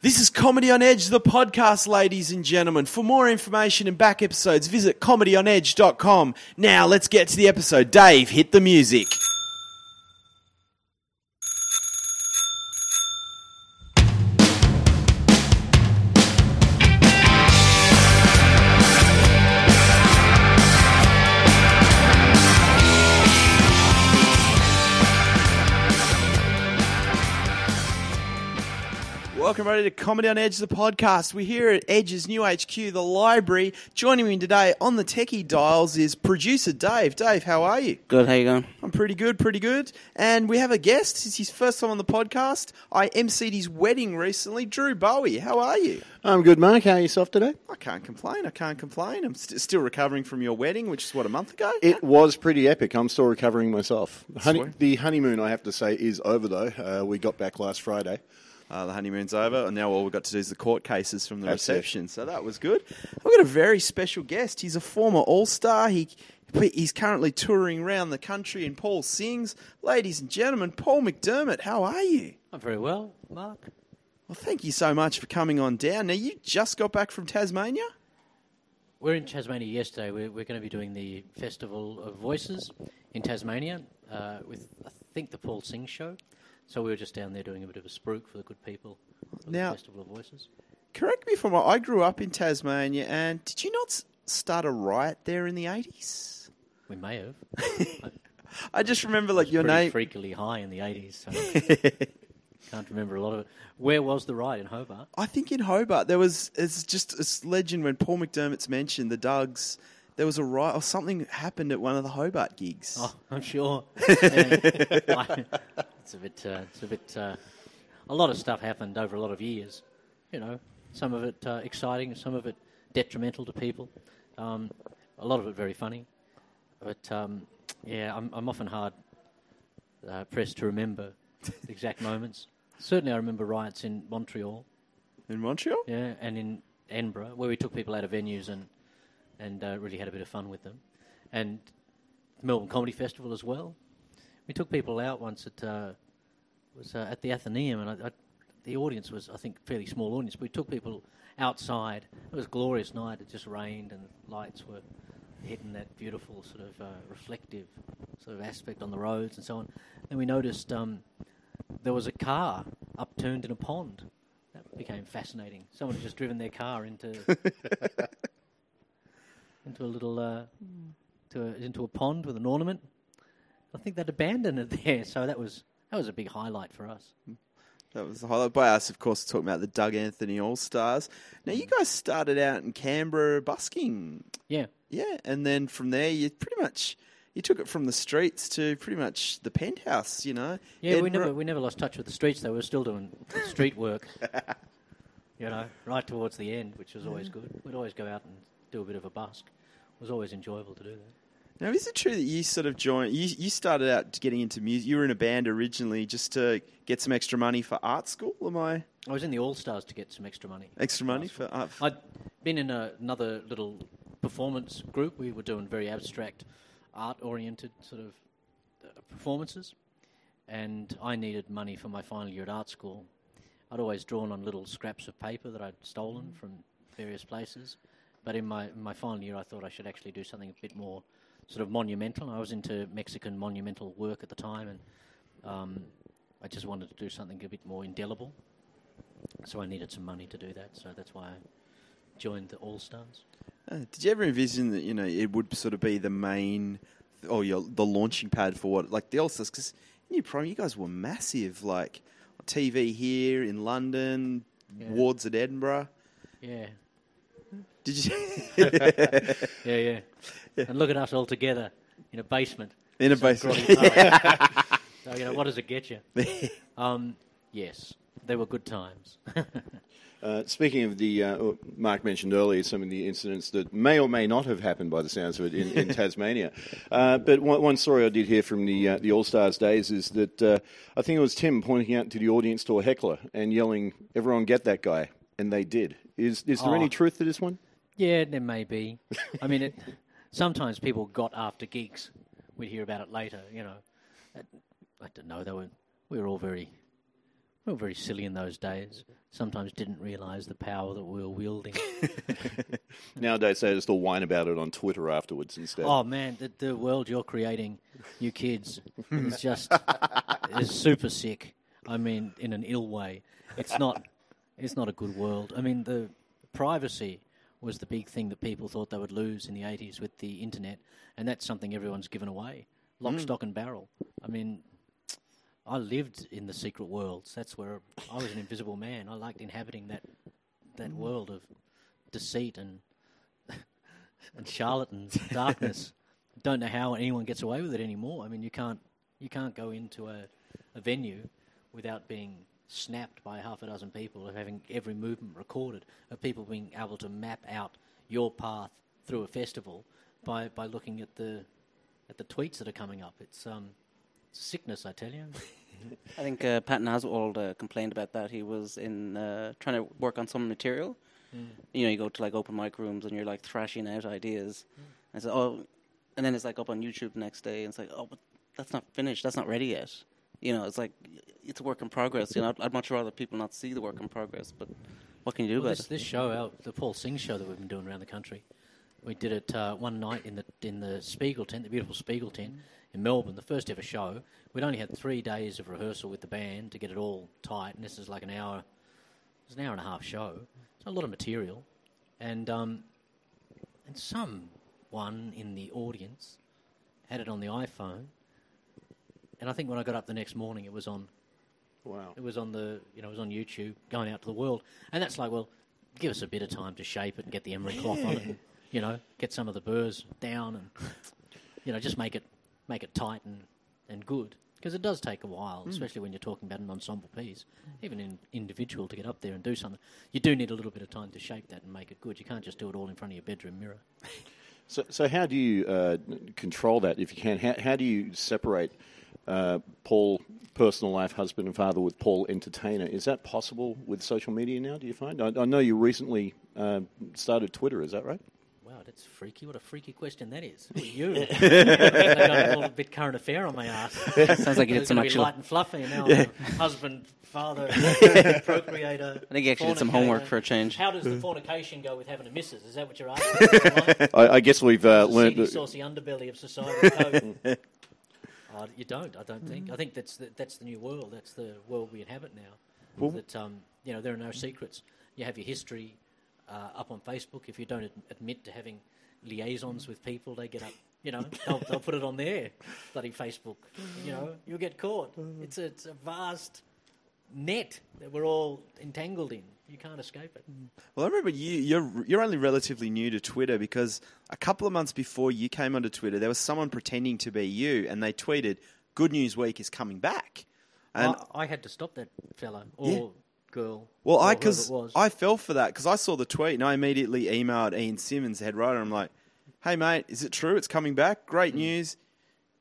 This is Comedy on Edge, the podcast, ladies and gentlemen. For more information and back episodes, visit comedyonedge.com. Now, let's get to the episode. Dave, hit the music. To Comedy on Edge, the podcast. We're here at Edge's new HQ, the library. Joining me today on the techie dials is producer Dave. Dave, how are you? Good, how you going? I'm pretty good, pretty good. And we have a guest. It's his first time on the podcast. I emceed his wedding recently. Drew Bowie, how are you? I'm good, Mark. How are yourself today? I can't complain. I can't complain. I'm st- still recovering from your wedding, which is what a month ago. It was pretty epic. I'm still recovering myself. The, honey, the honeymoon, I have to say, is over though. Uh, we got back last Friday. Uh, the honeymoon's over, and now all we've got to do is the court cases from the That's it. reception. So that was good. We've got a very special guest. He's a former All Star. He he's currently touring around the country, and Paul sings. Ladies and gentlemen, Paul McDermott, how are you? I'm very well, Mark. Well, thank you so much for coming on down. Now you just got back from Tasmania. We're in Tasmania yesterday. We're, we're going to be doing the Festival of Voices in Tasmania uh, with, I think, the Paul Sing Show. So we were just down there doing a bit of a spruik for the good people of Now- the Festival of Voices. Correct me if I'm wrong. I grew up in Tasmania, and did you not s- start a riot there in the eighties? We may have. I just remember like your Pretty name. freakily high in the 80s, so can't remember a lot of it. Where was the ride in Hobart? I think in Hobart there was it's just this legend when Paul McDermott's mentioned the Dugs. There was a riot or something happened at one of the Hobart gigs. Oh, I'm sure. Yeah. I- it's a bit. Uh, it's a bit. Uh, a lot of stuff happened over a lot of years. You know, some of it uh, exciting, some of it detrimental to people. Um, a lot of it very funny. But um, yeah, I'm, I'm often hard uh, pressed to remember the exact moments. Certainly, I remember riots in Montreal, In Montreal? yeah, and in Edinburgh, where we took people out of venues and and uh, really had a bit of fun with them, and Melbourne Comedy Festival as well. We took people out once at uh, was uh, at the Athenaeum, and I, I, the audience was I think fairly small audience. But we took people outside. It was a glorious night. It just rained, and lights were hitting that beautiful sort of uh, reflective sort of aspect on the roads and so on. Then we noticed um, there was a car upturned in a pond. That became fascinating. Someone had just driven their car into into a little uh, to a, into a pond with an ornament. I think they'd abandoned it there, so that was that was a big highlight for us. That was the highlight by us, of course, talking about the Doug Anthony All Stars. Now you mm. guys started out in Canberra busking. Yeah, Yeah, and then from there you pretty much you took it from the streets to pretty much the penthouse, you know. yeah. We never we never lost touch with the streets though. We were still doing street work. you know, right towards the end, which was always good. We'd always go out and do a bit of a busk. It was always enjoyable to do that. Now, is it true that you sort of joined? You, you started out getting into music. You were in a band originally just to get some extra money for art school. Am I I was in the All Stars to get some extra money. extra money for art? I'd been in a, another little performance group. We were doing very abstract, art-oriented sort of uh, performances, and I needed money for my final year at art school. I'd always drawn on little scraps of paper that I'd stolen from various places, but in my in my final year, I thought I should actually do something a bit more sort of monumental. I was into Mexican monumental work at the time, and um, I just wanted to do something a bit more indelible. So I needed some money to do that. So that's why I joined the All Stars. Uh, did you ever envision that you know it would sort of be the main, or your the launching pad for what like the All Stars? Because in your prime, you guys were massive, like TV here in London, Yeah. wards at Edinburgh. Yeah, Did you yeah, yeah. And look at us all together in a basement. in a basement? so you know, what does it get you? Um, yes, they were good times. Uh, speaking of the, uh, oh, Mark mentioned earlier some of the incidents that may or may not have happened by the sounds of it in, in Tasmania. Uh, but one, one story I did hear from the uh, the All Stars days is that uh, I think it was Tim pointing out to the audience to a heckler and yelling, "Everyone get that guy," and they did. Is is there Oh. any truth to this one? yeah, there may be. I mean, it, sometimes people got after gigs. We'd hear about it later. You know, I, don't know. They were we were all very We were very silly in those days. Sometimes didn't realise the power that we were wielding. Nowadays, they just all whine about it on Twitter afterwards instead. oh man, the, the world you're creating, you kids, is just is super sick. I mean, in an ill way. It's not. It's not a good world. I mean, the privacy was the big thing that people thought they would lose in the 80s with the internet, and that's something everyone's given away. Lock, mm. stock, and barrel. I mean, I lived in the secret worlds. That's where I was an invisible man. I liked inhabiting that that mm. world of deceit and and charlatans, darkness. Don't know how anyone gets away with it anymore. I mean, you can't you can't go into a, a venue without being snapped by half a dozen people, of having every movement recorded, of people being able to map out your path through a festival by, by looking at the at the tweets that are coming up. It's um, sickness, I tell you. I think uh, Patton Oswalt uh, complained about that. He was in uh, trying to work on some material. You know, you go to like open mic rooms and you're like thrashing out ideas. And so, oh, and then it's like up on YouTube the next day, and it's like, oh, but that's not finished. That's not ready yet. You know, it's like it's a work in progress. You know, I'd, I'd much rather people not see the work in progress. But what can you do Well, about this, it? this show, our, the Paul Sing show that we've been doing around the country, we did it uh, one night in the in the Spiegel tent, the beautiful Spiegel tent in Melbourne, the first ever show. We'd only had three days of rehearsal with the band to get it all tight, and this is like an hour. It was an hour and a half show, so a lot of material, and um, and someone in the audience had it on the iPhone, and I think when I got up the next morning, it was on wow. it was on the, you know, it was on YouTube, going out to the world, and that's like, well, give us a bit of time to shape it and get the emery cloth on it, and, you know, get some of the burrs down, and you know, just make it, make it tight and, and good, because it does take a while, especially when you're talking about an ensemble piece, even in individual to get up there and do something. You do need a little bit of time to shape that and make it good. You can't just do it all in front of your bedroom mirror. So, so how do you uh, control that if you can? How, how do you separate uh, Paul, personal life, husband and father, with Paul, entertainer? Is that possible with social media now? Do you find? I, I know you recently uh, started Twitter. Is that right? Wow, that's freaky. What a freaky question that is. Who are you? I got a little bit current affair on my ass. Sounds like you did some actual. light and fluffy, and now I'm a husband, father, procreator. I think you actually did some homework for a change. How does the fornication go with having a missus? Is that what you're asking? I, I guess we've uh, the learned. seedy, that- saucy underbelly of society. Code. Uh, you don't. I don't think. I think that's the, that's the new world. That's the world we inhabit now. that um, you know there are no secrets. You have your history uh, up on Facebook. If you don't ad- admit to having liaisons with people, they get up. You know, they'll, they'll put it on their bloody Facebook. You know, you'll get caught. It's a, it's a vast net that we're all entangled in. You can't escape it. Well, I remember you. You're you're only relatively new to Twitter because a couple of months before you came onto Twitter, there was someone pretending to be you, and they tweeted, "Good News Week is coming back." And I, I had to stop that fella or Yeah. girl. well, I because it was. I fell for that because I saw the tweet and I immediately emailed Ian Simmons, the head writer. I'm like, "Hey, mate, is it true? It's coming back. Great Hmm. news.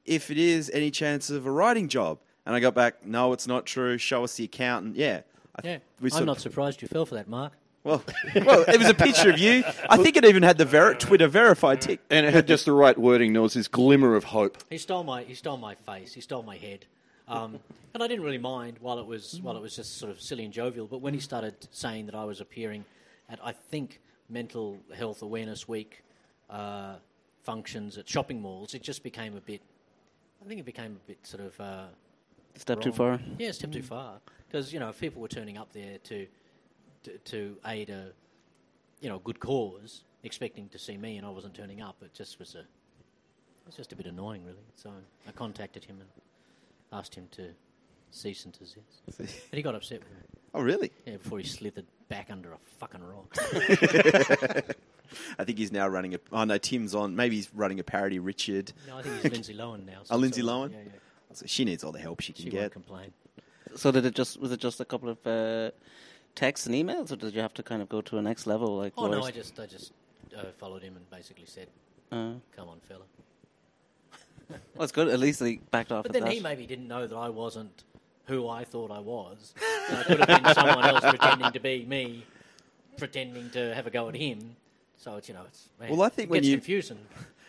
If it is, any chance of a writing job?" And I got back, "No, it's not true. Show us the account." And yeah, yeah, we I'm not surprised you fell for that, Mark. Well, well, it was a picture of you. I think it even had the ver- Twitter verified tick. and it had just the right wording. There was this glimmer of hope. He stole my he stole my face. He stole my head, um, and I didn't really mind while it was while it was just sort of silly and jovial. But when he started saying that I was appearing at I think Mental Health Awareness Week uh, functions at shopping malls, it just became a bit. I think it became a bit sort of. Uh, Step too far. Yeah, a step too far. Because you know, if people were turning up there to, to to aid a, you know, good cause, expecting to see me, and I wasn't turning up, it just was a, it was just a bit annoying, really. So I contacted him and asked him to cease and desist. and he got upset with me. Oh, really? Yeah, before he slithered back under a fucking rock. I think he's now running a. Oh no, Tim's on. Maybe he's running a parody. Richard. no, I think he's Lindsay Lohan now. Oh, Lindsay so- Lohan? Yeah, yeah. So she needs all the help she can She get. won't complain. So did it just was it just a couple of uh, texts and emails, or did you have to kind of go to a next level? Like, Oh no. I just I just uh, followed him and basically said, Uh, "Come on, fella." well, that's good. At least he backed off. But then that. he maybe didn't know that I wasn't who I thought I was. So it could have been someone else pretending to be me, pretending to have a go at him. So it's you know it's man, Well, I think it when gets you- confusing.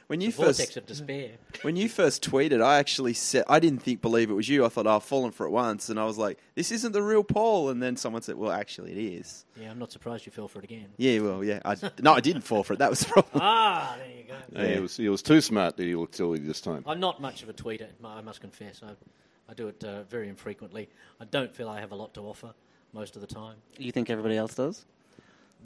When you The vortex first of despair. when you first tweeted, I actually said I didn't think believe it was you. I thought oh, I've fallen for it once, and I was like, "This isn't the real Paul." And then someone said, "Well, actually, it is." Yeah, I'm not surprised you fell for it again. Yeah, well, yeah. I, no, I didn't fall for it. That was the problem. Ah, there you go. Yeah, he was he was too smart that he looked silly this time. I'm not much of a tweeter, I must confess. I, I do it uh, very infrequently. I don't feel I have a lot to offer most of the time. You think everybody else does?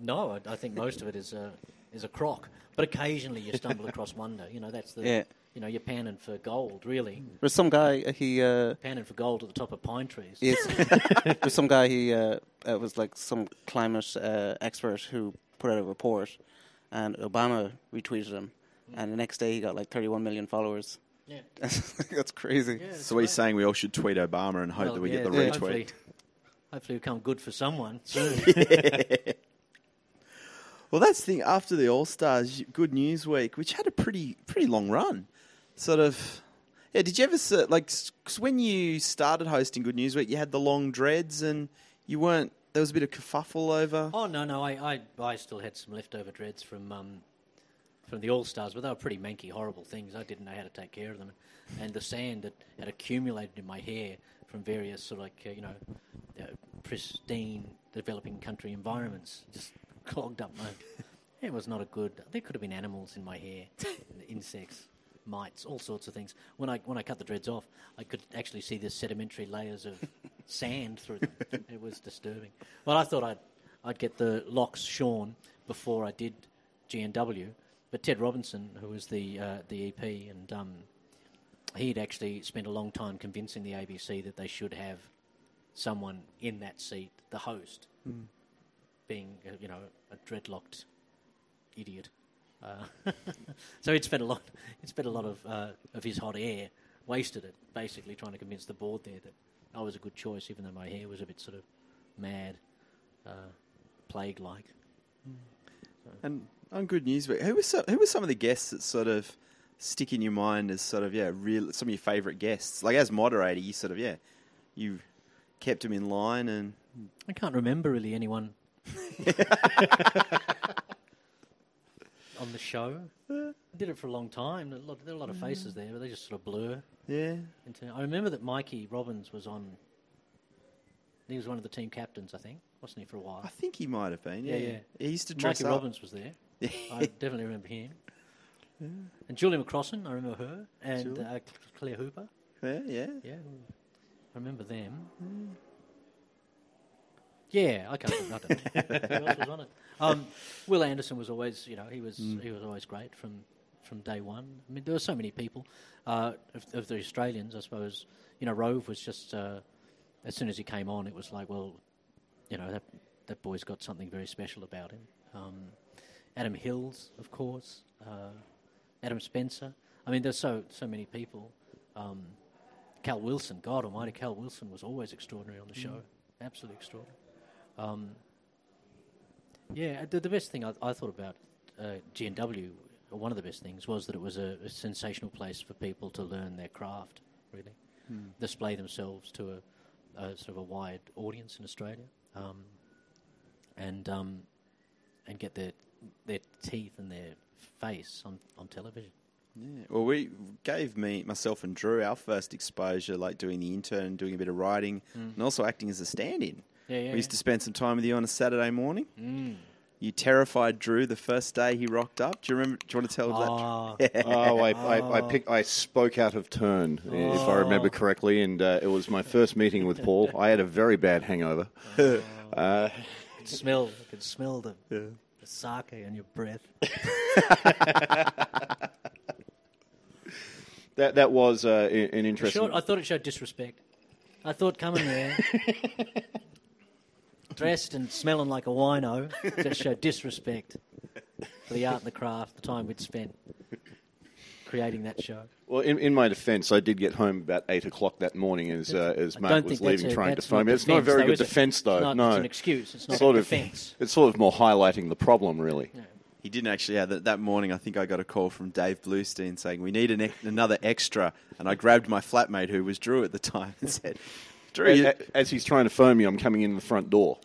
No, I, I think most of it is a, is a crock. But occasionally you stumble across wonder. You know, that's the, Yeah. you know, you're panning for gold, really. There's some guy. uh, He uh, Panning for gold at the top of pine trees. is. there's some guy. He uh, uh, was like some climate uh, expert who put out a report, and Obama retweeted him, and the next day he got like 31 million followers. Yeah. That's crazy. Yeah, So we're saying we all should tweet Obama and hope Well, that we yeah, get the yeah, retweet. Hopefully, hopefully it'll come good for someone soon. Well, that's the thing. After the All Stars, Good News Week, which had a pretty pretty long run, sort of. Yeah, did you ever like when you started hosting Good News Week, you had the long dreads and you weren't. There was a bit of kerfuffle over. oh no, no, I, I, I still had some leftover dreads from um, from the All Stars, but they were pretty manky, horrible things. I didn't know how to take care of them, and the sand that had accumulated in my hair from various sort of like uh, you know uh, pristine developing country environments just clogged up my. It was not a good. There could have been animals in my hair, insects, mites, all sorts of things. When I when I cut the dreads off, I could actually see the sedimentary layers of sand through them. It was disturbing. Well, I thought I'd I'd get the locks shorn before I did GNW, but Ted Robinson, who was the uh, the EP, and um, he'd actually spent a long time convincing the ABC that they should have someone in that seat, the host, being uh, you know a dreadlocked idiot. Uh, so he'd spent a lot. He'd spent a lot of uh, of his hot air, wasted it, basically trying to convince the board there that I was a good choice, even though my hair was a bit sort of mad, uh, plague-like. And on Good News Week, who was some, who were some of the guests that sort of stick in your mind as sort of yeah, real some of your favourite guests? Like as moderator, you sort of yeah, you kept them in line and I can't remember really anyone on the show. I did it for a long time. There are a lot, there are a lot of faces there, but they just sort of blur. yeah. Into, I remember that Mikey Robins was on. He was one of the team captains, I think, wasn't he, for a while? I think he might have been. Yeah, Yeah, yeah. He used to dress Mikey up. Robins was there. I definitely remember him. And Julie McCrossin, I remember her, and uh, Claire Hooper. Yeah, yeah. Yeah, I remember them. Yeah, I can't. I don't know. Who else was on it? Um, Wil Anderson was always, you know, he was he was always great from from day one. I mean, there were so many people uh, of, of the Australians. I suppose you know, Rove was just uh, as soon as he came on, it was like, well, you know, that that boy's got something very special about him. Um, Adam Hills, of course, uh, Adam Spencer. I mean, there's so so many people. Um, Cal Wilson, God Almighty, Cal Wilson was always extraordinary on the show, absolutely extraordinary. Um, yeah, the, the best thing I, I thought about uh, GNW, one of the best things, was that it was a, a sensational place for people to learn their craft, really, display themselves to a, a sort of a wide audience in Australia, um, and um, and get their their teeth and their face on, on television. Yeah. Well, we gave me myself and Drew our first exposure, like doing the intern, doing a bit of writing, and also acting as a stand-in. Yeah, yeah, we used yeah. to spend some time with you on a Saturday morning. Mm. You terrified Drew the first day he rocked up. Do you remember? Do you want to tell Ah, that? Oh, I, I, I, picked, I spoke out of turn, if I remember correctly, and uh, it was my first meeting with Paul. I had a very bad hangover. Uh, I could smell, I could smell the, the sake in your breath. that that was uh, an interesting. showed- I thought it showed disrespect. I thought coming there, dressed and smelling like a wino, just showed disrespect for the art and the craft, the time we'd spent creating that show. Well, in, in my defence, I did get home about eight o'clock that morning as uh, as I was leaving, a- trying to that's phone me. It's not a very though, good defence, though. It's not- no, it's an excuse. It's not sort a of. defence. It's sort of more highlighting the problem, really. He didn't actually. Yeah, that, that morning, I think I got a call from Dave Bluestein saying we need an, another extra, and I grabbed my flatmate who was Drew at the time and said, "Drew, As, you, as he's trying to phone me, I'm coming in the front door.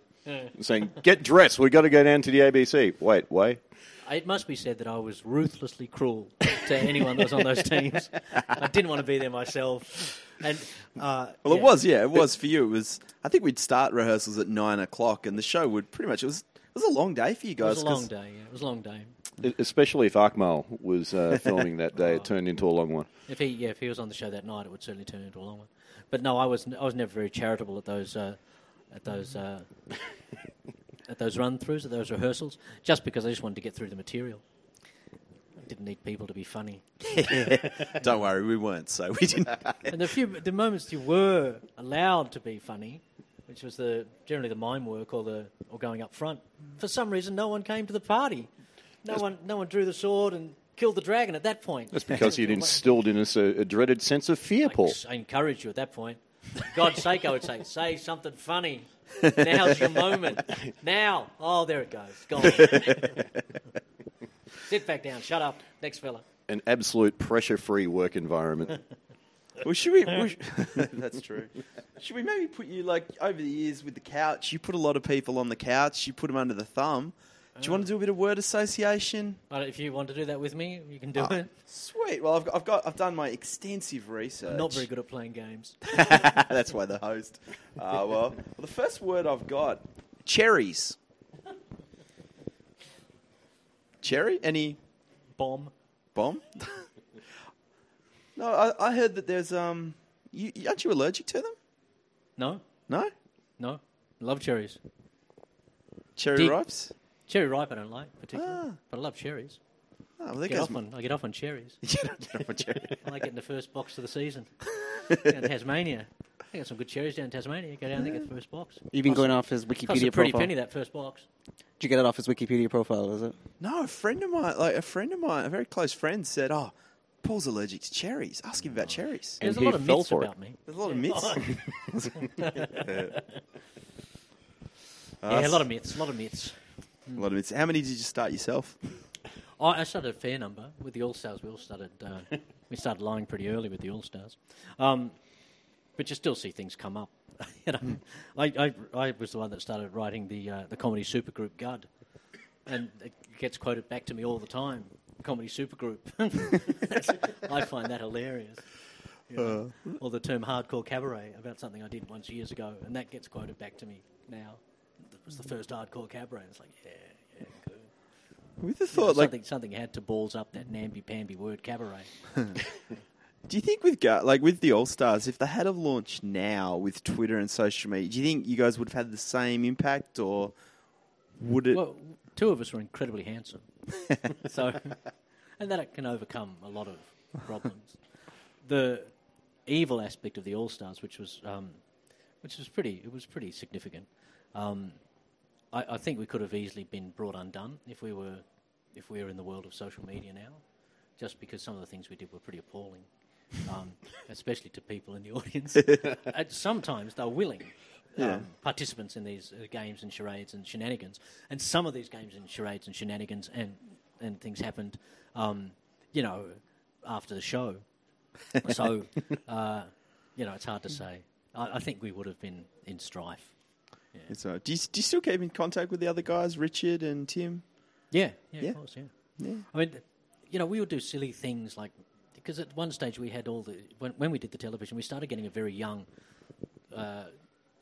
saying, "Get dressed. We've got to go down to the ABC." Wait, wait. It must be said that I was ruthlessly cruel to anyone that was on those teams. I didn't want to be there myself. And uh, Well, yeah. it was, yeah, it was for you. It was. I think we'd start rehearsals at nine o'clock, and the show would pretty much. It was. It was a long day for you guys. It was a long day. Yeah, it was a long day. Especially if Akmal was uh, filming that day, it turned into a long one. If he, yeah, if he was on the show that night, it would certainly turn into a long one. But no, I was, I was never very charitable at those, uh, at those, uh, at those run-throughs, at those rehearsals, just because I just wanted to get through the material. I didn't need people to be funny. Don't worry, we weren't. So we didn't. And the few, the moments you were allowed to be funny, which was the generally the mime work or the or going up front, for some reason no one came to the party. No one, no one drew the sword and killed the dragon at that point. That's because you'd instilled in us a, a dreaded sense of fear, Paul. I encouraged you at that point. For God's sake, I would say, say something funny. Now's your moment. Now. Oh, there it goes. Gone. Sit back down. Shut up. Next fella. An absolute pressure-free work environment. well, should we? we sh- that's true. Should we maybe put you like over the years with the couch? You put a lot of people on the couch. You put them under the thumb. Do you want to do a bit of word association? If you want to do that with me, you can do Ah, it. Sweet. Well, I've got, I've got, I've done my extensive research. I'm not very good at playing games. That's why the host. Uh, well, well, the first word I've got cherries. Cherry? Any Bomb. bomb? no, I, I heard that there's um. You, aren't you allergic to them? No, No. no. Love cherries. Cherry Did- ripes. Cherry ripe I don't like particularly, Ah. but I love cherries. Oh, well, there Get goes off on, I get off on cherries. You don't get off a cherry. I like getting the first box of the season. down Tasmania. I got some good cherries down in Tasmania. Go down there, get the first box. You've been Cost- going off his Cost a Wikipedia pretty profile. penny that first box. Did you get it off his Wikipedia profile? Is it? No, a friend of mine, like a friend of mine, a very close friend, said, "Oh, Paul's allergic to cherries. Ask him about cherries." And There's a he lot of fell myths for it. about me. There's a lot of myths. yeah, a lot of myths. A lot of myths. A lot of. How many did you start yourself? I, I started a fair number with the All Stars. We all started. Uh, we started lying pretty early with the All Stars, um, but you still see things come up. you know, I, I, I was the one that started writing the uh, the comedy supergroup Gud, and it gets quoted back to me all the time. Comedy supergroup. I find that hilarious. You know? or the term hardcore cabaret about something I did once years ago, and that gets quoted back to me now. It was the first hardcore cabaret. It's like, yeah, yeah, good. With the thought, like, something, something had to balls up that namby-pamby word cabaret. Do you think with like with the All Stars, if they had have launched now with Twitter and social media, do you think you guys would have had the same impact, or would it? Well, two of us were incredibly handsome, so and that can overcome a lot of problems. The evil aspect of the All Stars, which was um, which was pretty, it was pretty significant. Um, I, I think we could have easily been brought undone if we were if we were in the world of social media now, just because some of the things we did were pretty appalling, um, especially to people in the audience. and sometimes they're willing. Um, participants in these uh, games and charades and shenanigans, and some of these games and charades and shenanigans and and things happened, um, you know, after the show. so, uh, you know, it's hard to say. I, I think we would have been in strife. So, uh, do you, do you still keep in contact with the other guys, Richard and Tim? Yeah, yeah, Yeah. of course, yeah. Yeah. I mean, you know, we would do silly things like because at one stage we had all the when, when we did the television, we started getting a very young uh,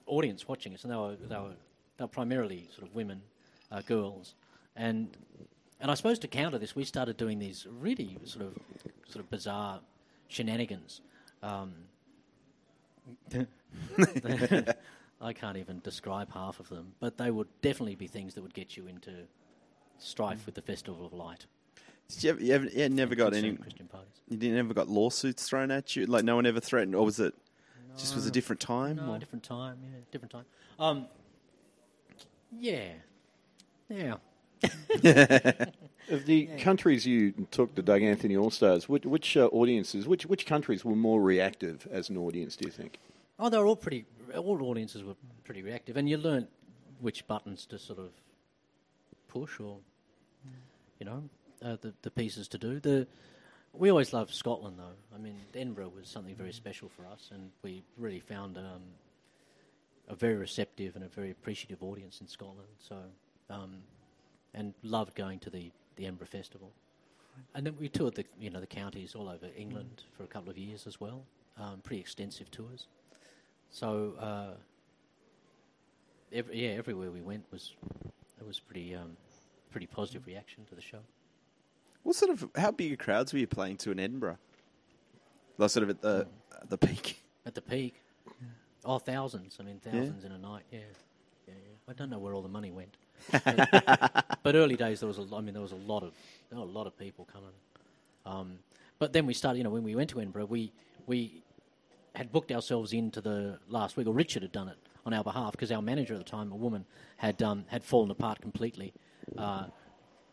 audience watching us, and they were they were they were primarily sort of women, uh, girls, and and I suppose to counter this, we started doing these really sort of sort of bizarre shenanigans. Um, I can't even describe half of them, but they would definitely be things that would get you into strife with the Festival of Light. Did you, ever, you, ever, you never got any? Christian parties. You didn't ever got lawsuits thrown at you? Like no one ever threatened, or was it just was a different time? No, or- different time. Yeah, different time. Um, yeah, yeah. Of the countries you took the Doug Anthony All Stars, which, which uh, audiences, which which countries were more reactive as an audience? Do you think? Oh, they were all pretty. All audiences were pretty reactive, and you learnt which buttons to sort of push, or you know, uh, the the pieces to do. The we always loved Scotland, though. I mean, Edinburgh was something very special for us, and we really found um, a very receptive and a very appreciative audience in Scotland. So, um, and loved going to the the Edinburgh Festival. And then we toured the you know the counties all over England for a couple of years as well. Um, pretty extensive tours. So uh, every, yeah, everywhere we went was it was pretty um, pretty positive reaction to the show. What sort of how big of crowds were you playing to in Edinburgh? Like sort of at the at the peak. At the peak, oh thousands. I mean thousands in a night. Yeah. yeah, yeah. I don't know where all the money went. but, but early days there was a I mean there was a lot of there were a lot of people coming. Um, but then we started. You know when we went to Edinburgh, we we had booked ourselves into the last week, or Richard had done it on our behalf because our manager at the time, a woman, had um, had fallen apart completely. Uh,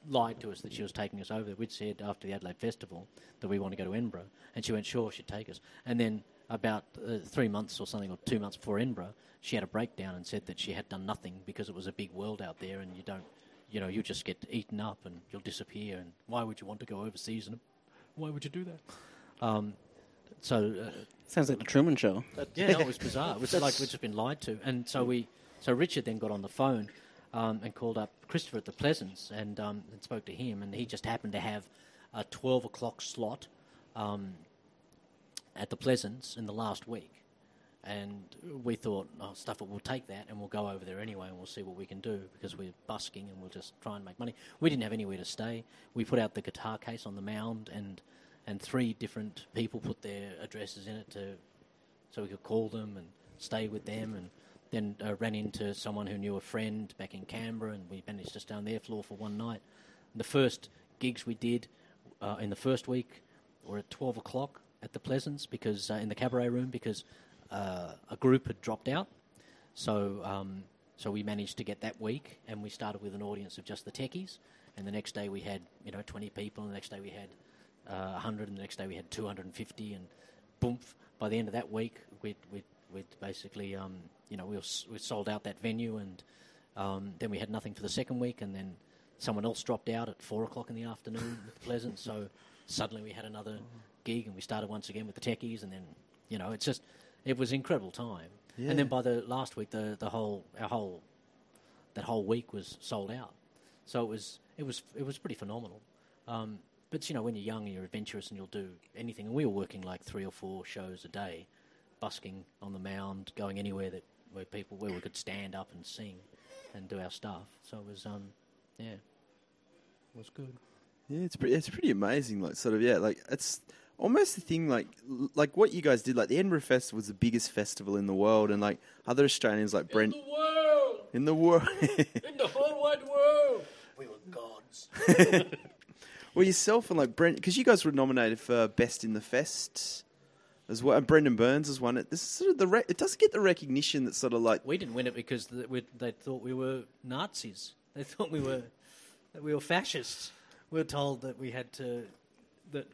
lied to us that she was taking us over. We'd said after the Adelaide Festival that we want to go to Edinburgh, and she went, sure, she'd take us. And then about uh, three months or something, or two months before Edinburgh, she had a breakdown and said that she had done nothing because it was a big world out there, and you don't, you know, you just get eaten up and you'll disappear. And why would you want to go overseas? And why would you do that? Um, so uh, Sounds like the Truman Show. yeah, no, it was bizarre. It was like we'd just been lied to. And so we, so Richard then got on the phone um, and called up Christopher at the Pleasance and, um, and spoke to him. And he just happened to have a 12 o'clock slot um, at the Pleasance in the last week. And we thought, oh, stuff it, we'll take that and we'll go over there anyway and we'll see what we can do because we're busking and we'll just try and make money. We didn't have anywhere to stay. We put out the guitar case on the mound and, and three different people put their addresses in it to so we could call them and stay with them and then uh, ran into someone who knew a friend back in Canberra and we managed to stay on their floor for one night. The first gigs we did uh, in the first week were at 12 o'clock at the Pleasance because uh, in the cabaret room because uh, a group had dropped out. So um, so we managed to get that week and we started with an audience of just the techies and the next day we had you know 20 people and the next day we had uh, 100 and the next day we had 250 and boom by the end of that week we'd, we'd, we'd basically um, you know we, were, we sold out that venue and um, then we had nothing for the second week and then someone else dropped out at four o'clock in the afternoon with Pleasance so suddenly we had another gig and we started once again with the techies and then you know it's just it was incredible time. And then by the last week the, the whole our whole that whole week was sold out. So it was it was it was pretty phenomenal. Um, but you know, when you're young and you're adventurous and you'll do anything, and we were working like three or four shows a day, busking on the mound, going anywhere that where people where we could stand up and sing and do our stuff. So it was, um, yeah, it was good. Yeah, it's pretty. It's pretty amazing. Like sort of yeah, like it's almost the thing like like what you guys did. Like the Edinburgh Festival was the biggest festival in the world, and like other Australians like Brent world, in the world. in the whole wide world, we were gods. well, yourself and like Brent, because you guys were nominated for Best in the Fest as well. And Brendon Burns has won it. This is sort of the re- it doesn't get the recognition that sort of like We didn't win it because th we, they thought we were Nazis. They thought we were that we were fascists. We were told that we had to that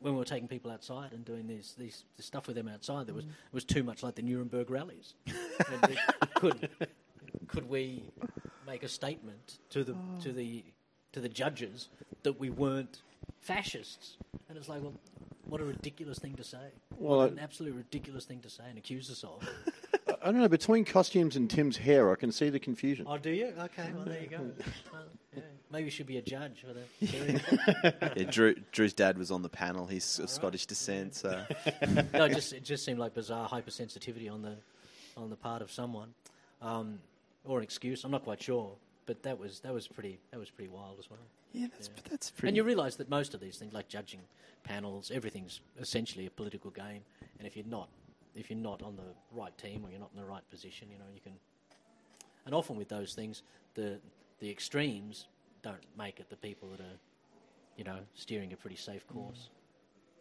when we were taking people outside and doing these these this stuff with them outside, there was mm. it was too much like the Nuremberg rallies. could could we make a statement to the to the to the judges that we weren't fascists? And it's like, well, what a ridiculous thing to say. Well, What I- an absolute ridiculous thing to say and accuse us of. I don't know. Between costumes and Tim's hair, I can see the confusion. Oh, do you? Okay, well, there you go. Well, yeah. Maybe you should be a judge for the jury. yeah, Drew, Drew's dad was on the panel. He's of Scottish descent, so no, it just it just seemed like bizarre hypersensitivity on the on the part of someone, um, or an excuse. I'm not quite sure, but that was that was pretty that was pretty wild as well. yeah, that's that's pretty. And you realise that most of these things, like judging panels, everything's essentially a political game. And if you're not, if you're not on the right team or you're not in the right position, you know, you can. And often with those things, the the extremes don't make it the people that are, you know, steering a pretty safe course.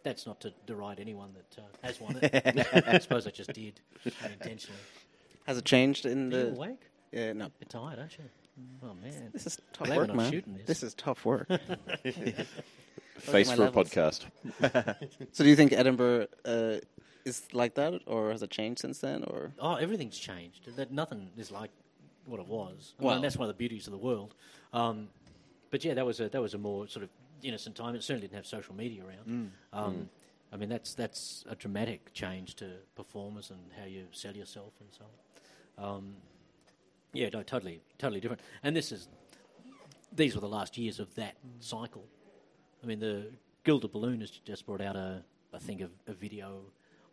That's not to deride anyone that uh, has won it. I suppose I just did unintentionally. Has it changed in Are you the? awake? Yeah, no. You're tired, aren't you? Oh man, This is tough Glad work, man. this. This is tough work. Face my for a podcast. so, do you think Edinburgh uh, is like that, or has it changed since then, or? Oh, everything's changed. That nothing is like what it was. I Well- mean, that's one of the beauties of the world. Um, but yeah, that was a that was a more sort of innocent time. It certainly didn't have social media around. Um, I mean, that's that's a dramatic change to performers and how you sell yourself and so on. Um, yeah, no, totally, totally different. And this is these were the last years of that cycle. I mean, the Gilded Balloon has just brought out a, I think, a, a video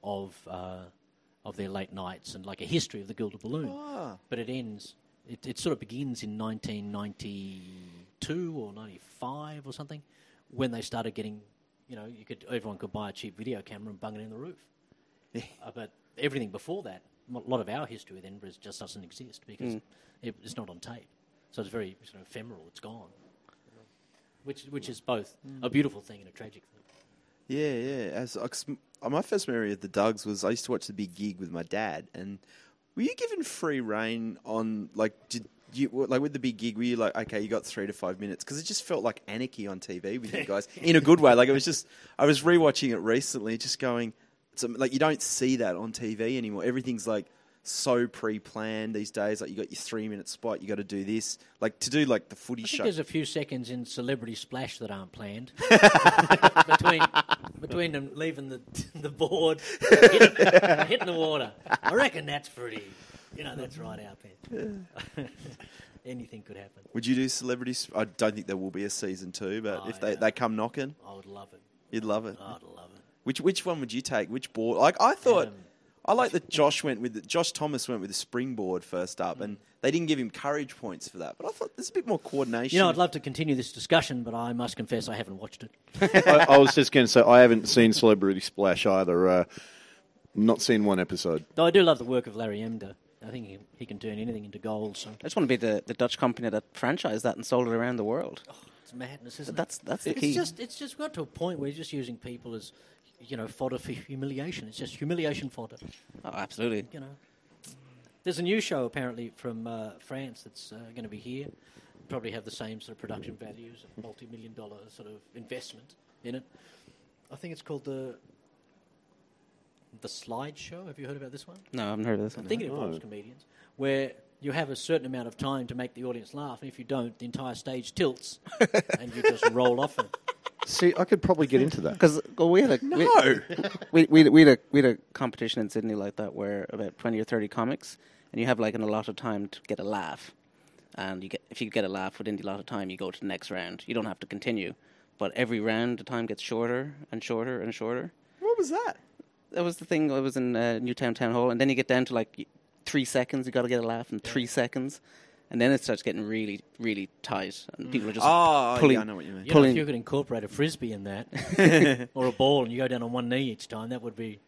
of uh, of their late nights and like a history of the Gilded Balloon. Ah. But it ends. It, it sort of begins in 1992 or 95 or something, when they started getting, you know, you could everyone could buy a cheap video camera and bung it in the roof. Uh, but everything before that, a lot of our history with Edinburgh just doesn't exist because mm. it, it's not on tape. So it's very sort of ephemeral. It's gone. Which, which is both a mm. beautiful thing and a tragic thing. Yeah, yeah. As my first memory of the Dugs was I used to watch the Big Gig with my dad, and were you given free reign on like did you like with the Big Gig? Were you like okay, you got three to five minutes because it just felt like anarchy on TV with you guys in a good way. Like it was just I was rewatching it recently, just going um, like you don't see that on TV anymore. Everything's like so pre-planned these days. Like you got your three-minute spot, you got to do this. Like to do like the footy I think show. there's a few seconds in Celebrity Splash that aren't planned between between them leaving the the board, hitting, hitting the water. I reckon that's pretty. You know, that's right out there. Anything could happen. Would you do celebrities? I don't think there will be a season two, but Oh, if they, yeah. they come knocking, I would love it. you'd love it. I'd love it. Which which one would you take? Which board? Like I thought, Um, I like that Josh went with the, Josh Thomas went with the springboard first up, and they didn't give him courage points for that. But I thought there's a bit more coordination. You know, I'd love to continue this discussion, but I must confess I haven't watched it. I, I was just going to say I haven't seen Celebrity Splash either. Uh, not seen one episode. Though I do love the work of Larry Emdur. I think he, he can turn anything into gold. So I just want to be the, the Dutch company that franchised that and sold it around the world. it's madness, isn't That's that's the it? key. It's just it's just got to a point where you're just using people as you know fodder for humiliation. It's just humiliation fodder. oh, absolutely. you know. There's a new show apparently from uh, France that's uh, going to be here. Probably have the same sort of production values, a multi-million dollar sort of investment in it. I think it's called the the Slide Show. Have you heard about this one? No, I haven't heard of this. I one. think it involves comedians, where you have a certain amount of time to make the audience laugh, and if you don't, the entire stage tilts, and you just roll off it. See, I could probably get into that. Because well, we had a no. we, we, we, had a, we had a competition in Sydney like that where about 20 or 30 comics, and you have like an allotted time to get a laugh. And you get if you get a laugh within the allotted time, you go to the next round. You don't have to continue. But every round, the time gets shorter and shorter and shorter. what was that? That was the thing. I was in uh, Newtown Town Hall, and then you get down to like three seconds. You got to get a laugh in three seconds, and then it starts getting really, really tight, and people are just Oh, pulling. yeah, I know what you mean. You know, if you could incorporate a frisbee in that, or a ball, and you go down on one knee each time, that would be.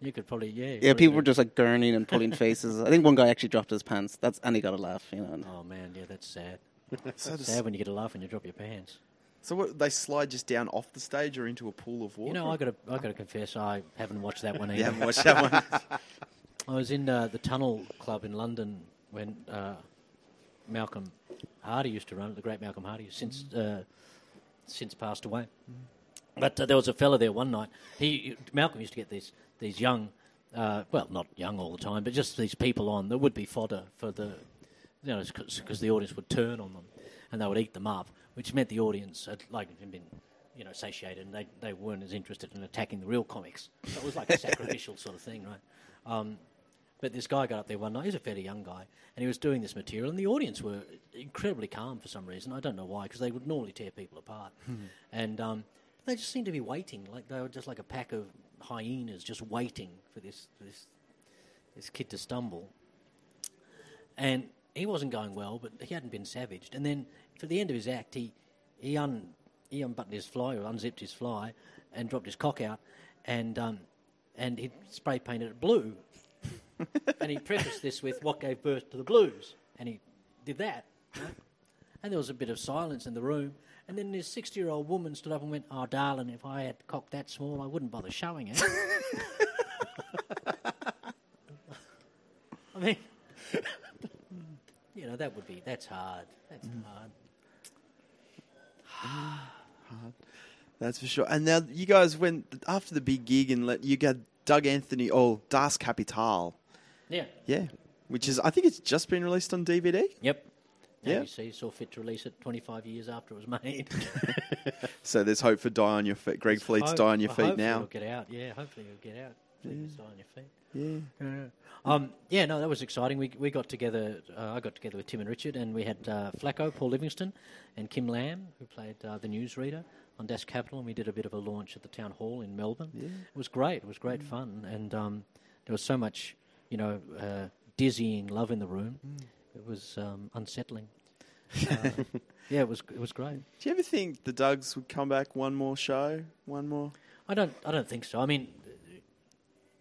You could probably yeah. Yeah, people do- were just like gurning and pulling faces. I think one guy actually dropped his pants. That's and he got a laugh. You know. Oh man, yeah, that's sad. So, Sad when you get a laugh and you drop your pants. so what, they slide just down off the stage or into a pool of water? You know, I got to I got to confess, I haven't watched that one either. you haven't watched that one. I was in uh, the Tunnel Club in London when uh, Malcolm Hardee used to run it. The great Malcolm Hardee, since uh, since passed away. But uh, there was a fella there one night. He Malcolm used to get these these young, uh, well, not young all the time, but just these people on that would be fodder for the, you know, because the audience would turn on them and they would eat them up, which meant the audience had like been. You know, satiated, and they, they weren't as interested in attacking the real comics. So it was like a sacrificial sort of thing, right? Um, but this guy got up there one night. He's a fairly young guy, and he was doing this material, and the audience were incredibly calm for some reason. I don't know why, because they would normally tear people apart, and um, they just seemed to be waiting, like they were just like a pack of hyenas, just waiting for this this this kid to stumble. And he wasn't going well, but he hadn't been savaged. And then for the end of his act, he he un he unbuttoned his fly or unzipped his fly and dropped his cock out, and um, and he spray painted it blue. And he prefaced this with "What gave birth to the blues," and he did that. right? And there was a bit of silence in the room, and then this sixty-year-old woman stood up and went, "Oh, darling, if I had cock that small, I wouldn't bother showing it." I mean, you know, that would be that's hard. That's mm. hard. That's for sure. And now you guys went after the big gig and let you got Doug Anthony. Oh, DAAS Kapital. Yeah. Yeah, which is I think it's just been released on DVD. Yep. Yeah. ABC saw fit to release it 25 years after it was made. So there's hope for Die on Your Feet. Greg Fleet's Hope- Die on Your Feet hopefully now. It'll get out. Yeah, hopefully it'll get out. You stay on your feet. Yeah. Yeah. Um, yeah, no, that was exciting. We we got together. Uh, I got together with Tim and Richard, and we had uh, Flacco, Paul Livingston, and Kim Lamb, who played uh, the newsreader on DAAS Kapital, and we did a bit of a launch at the town hall in Melbourne. Yeah. It was great. It was great fun, and um, there was so much, you know, uh, dizzying love in the room. It was um, unsettling. Uh, yeah, it was it was great. Do you ever think the Dugs would come back one more show? One more? I don't. I don't think so. I mean,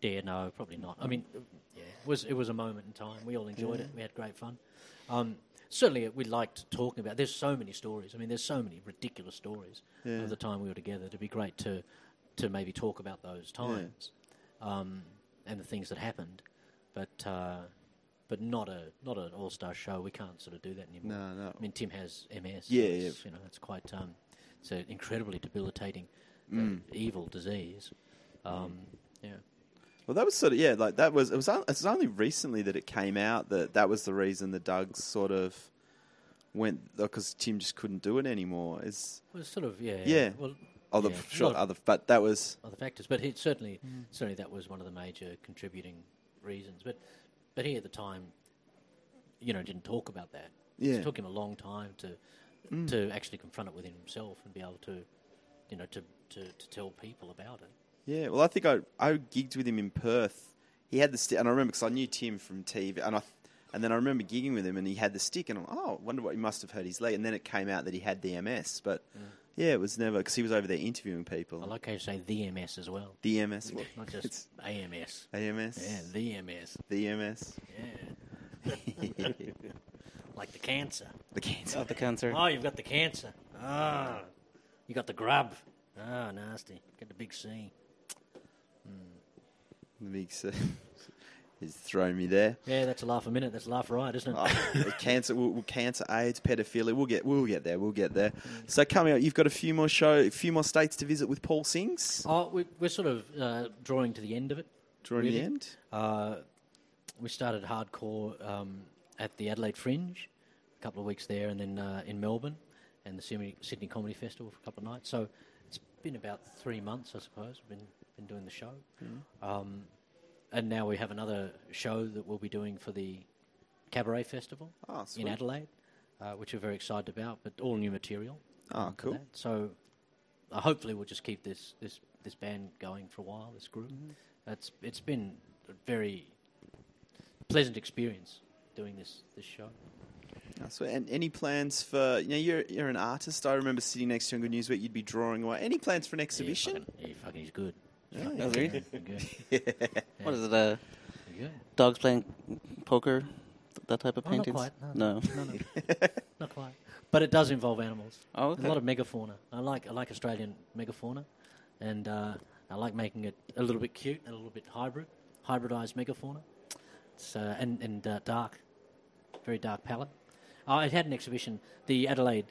yeah, no, probably not. I mean, yeah, it was it was a moment in time. We all enjoyed it. We had great fun. Um, certainly, we liked talking about. There's so many stories. I mean, there's so many ridiculous stories Yeah. of the time we were together. It'd be great to to maybe talk about those times um, and the things that happened, but uh, but not a not an all star show. We can't sort of do that anymore. No, no. I mean, Tim has MS. Yeah, it's, You know, it's quite um, it's an incredibly debilitating, uh, Mm. evil disease. Um, yeah. Well, that was sort of yeah, like that was it was on- it was only recently that it came out that that was the reason the Dugs sort of went because Tim just couldn't do it anymore. Is Well, sort of, yeah. Yeah. Well, other yeah, sure other, but that was other factors, but it certainly, Mm. certainly that was one of the major contributing reasons. But, but he at the time, you know, didn't talk about that. Yeah. It took him a long time to Mm. to actually confront it within himself and be able to, you know, to, to, to tell people about it. yeah. Well, I think I I gigged with him in Perth. He had the stick, and I remember because I knew Tim from TV, and I. And then I remember gigging with him, and he had the stick, and I'm oh, I wonder what he must have hurt his leg. And then it came out that he had the MS, but yeah, it was never because he was over there interviewing people. I like how you say the MS as well, the MS, what? not It's just AMS. AMS, Yeah, the MS. the MS, Yeah, like the cancer. the cancer. Of the cancer. Oh, you've got the cancer. Ah, you got the grub. Ah, nasty. Get the big C. The big C. He's thrown me there. Yeah, that's a laugh a minute. That's a laugh right, isn't it? Oh, cancer, we'll, cancer, AIDS, pedophilia. We'll get, we'll get there. We'll get there. Mm. So coming up, you've got a few more show, a few more states to visit with Paul Sings. Oh, we, we're sort of uh, drawing to the end of it. Drawing really. the end. Uh, we started hardcore um, at the Adelaide Fringe, a couple of weeks there, and then uh, in Melbourne, and the Sydney, Sydney Comedy Festival for a couple of nights. So it's been about three months, I suppose. We've been been doing the show, um, and now we have another show that we'll be doing for the Cabaret Festival Oh, in. Adelaide, uh, which we're very excited about. But all new material. Oh, cool. that. So uh, hopefully we'll just keep this this this band going for a while. This group. Mm-hmm. It's it's been a very pleasant experience doing this this show. Oh, sweet. And any plans for, you know, you're, you're an artist. I remember sitting next to you on Good News Week, you'd be drawing away. Any plans for an exhibition? Yeah, fucking, yeah, fucking he's good. Yeah. Really? Good. good. What is it? Uh, dogs playing poker? That type of Oh, not paintings? quite. No. no, no. not quite. But it does involve animals. Oh, okay. A lot of megafauna. I like I like Australian megafauna, and uh, I like making it a little bit cute and a little bit hybrid, hybridized megafauna. It's uh, and and uh, dark, very dark palette. I had an exhibition. The Adelaide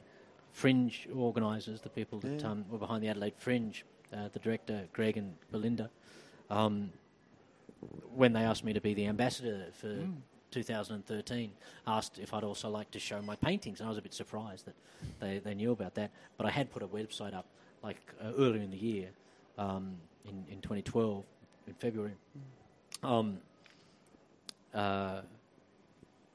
Fringe organisers, the people that Yeah. um, were behind the Adelaide Fringe, uh, the director Greg and Belinda, um, when they asked me to be the ambassador for 2013, asked if I'd also like to show my paintings, and I was a bit surprised that they, they knew about that. But I had put a website up like uh, earlier in the year, um, in in 2012, in February. Um, uh,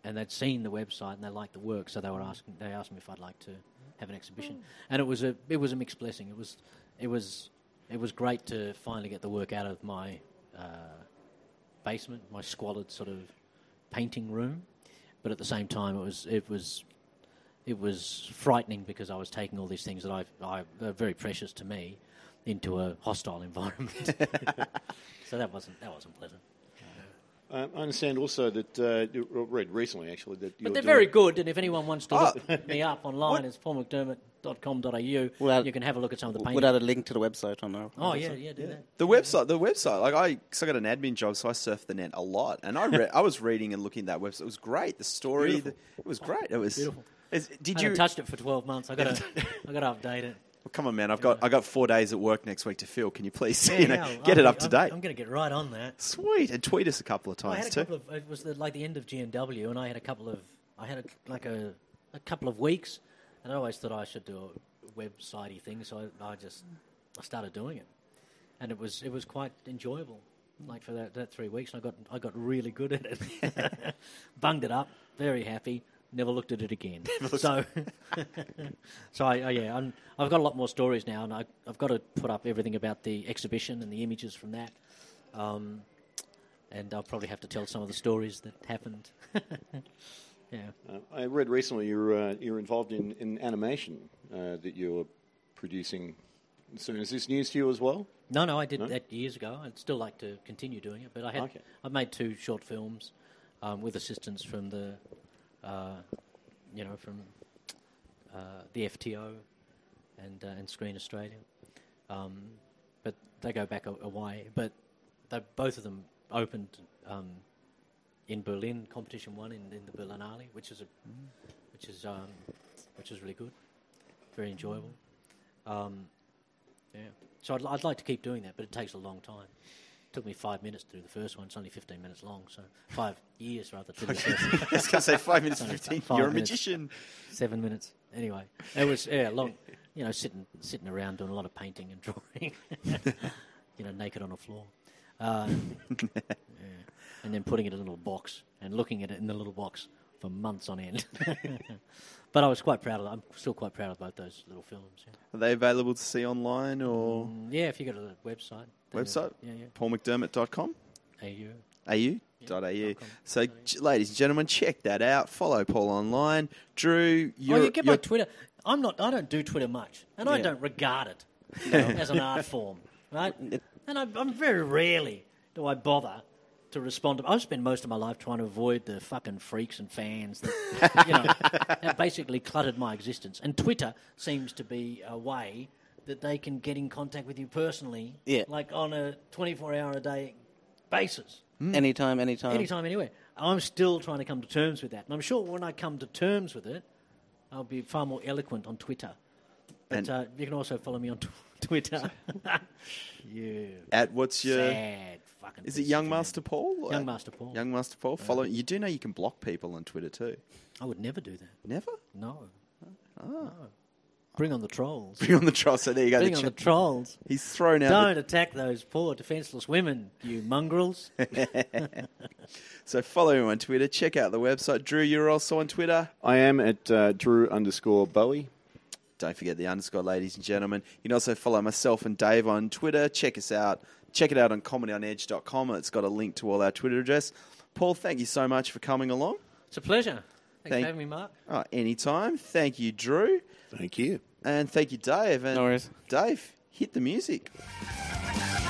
and they'd seen the website and they liked the work, so they were asking. They asked me if I'd like to have an exhibition, and it was a it was a mixed blessing. It was it was it was great to finally get the work out of my uh, basement, my squalid sort of painting room, but at the same time it was it was it was frightening because I was taking all these things that I've, I are very precious to me into a hostile environment. so that wasn't that wasn't pleasant. Um, I understand also that uh, you read recently actually that you're But they're very good, and if anyone wants to Oh. look me up online, it's paulmcdermott.com.au. Well, you can have a look at some of the We'll add a link to the website on our. oh our yeah, yeah, do that. The website, the website, like I, cause I got an admin job, so I surf the net a lot, and I, re- I was reading and looking at that website. It was great. The story, the, it was great. It was Beautiful. Is, I did haven't you? touched it for 12 months. I got to I got to update it. Well, come on, man! I've got I got four days at work next week to fill. Can you please, Yeah, you know, yeah, get I'll it up be- to I'm- date? I'm going to get right on that. Sweet, and tweet us a couple of Well, I times had a too. couple of. It was the, like the end of GNW, and I had a couple of. I had a, like a, a couple of weeks, and I always thought I should do a websitey thing, so I, I just I started doing it, and it was it was quite enjoyable. like for that, that three weeks. And I got I got really good at it. Bunged it up, very happy. Never looked at it again. so, so I, I yeah, I'm, I've got a lot more stories now, and I, I've got to put up everything about the exhibition and the images from that. Um, and I'll probably have to tell some of the stories that happened. Yeah. Uh, I read recently you're uh, you're involved in, in animation uh, that you're producing. So is this news to you as well? No, no, I did No? that years ago. I'd still like to continue doing it, but I had Okay. I made two short films um, with assistance from the, uh, you know, from uh, the FTO and uh, and Screen Australia, um, but they go back a, a way. But they both of them opened um, in Berlin. Competition one in, in the Berlinale, which is a which is um, which is really good, very enjoyable. Um, yeah. So I'd, I'd like to keep doing that, but it takes a long time. It took me five minutes to do the first one. It's only 15 minutes long, so five years rather to do the first one. I was going to say five minutes fifteen. five You're a magician. Seven minutes. Anyway, it was yeah long. You know, sitting sitting around doing a lot of painting and drawing. you know, naked on a floor. Uh. And then putting it in a little box and looking at it in the little box for months on end. but I was quite proud of. I'm still quite proud of both those little films. Yeah. Are they available to see online or Mm, yeah, if you go to the website. website? Yeah, yeah. PaulMcDermott.com? AU. au dot au. So, ladies and gentlemen, check that out. Follow Paul online. Drew, you're, oh, you get my Twitter. I'm not. I don't do Twitter much, and I don't regard it you know, as an art form, right? And I, I'm very rarely do I bother to respond. to... I spend most of my life trying to avoid the fucking freaks and fans that you know have basically cluttered my existence. And Twitter seems to be a way that they can get in contact with you personally, Yeah. like on a 24 hour a day basis. Hmm. Anytime, anytime. anytime, anywhere. I'm still trying to come to terms with that, and I'm sure when I come to terms with it, I'll be far more eloquent on Twitter. But And- uh, you can also follow me on tw- Twitter. you at what's your. sad fucking. Is it Young Master Paul? Young Master Paul. Young Master Paul. Follow. You do know you can block people on Twitter too. I would never do that. Never. No. No. Bring on the trolls. Bring on the trolls. So there you go. Bring The on the trolls. He's thrown out. Don't attack those poor defenseless women, you mongrels. So follow him on Twitter. Check out the website. Drew, you're also on Twitter. I am at uh, Drew underscore Bowie. Don't forget the underscore, ladies and gentlemen. You can also follow myself and Dave on Twitter. Check us out. Check it out on comedyonedge.com. It's got a link to all our Twitter address. Paul, thank you so much for coming along. It's a pleasure. Thanks Thank- for having me, Mark. Oh, anytime. Thank you, Drew. Thank you. And thank you, Dave. And No worries. Dave, hit the music. Thank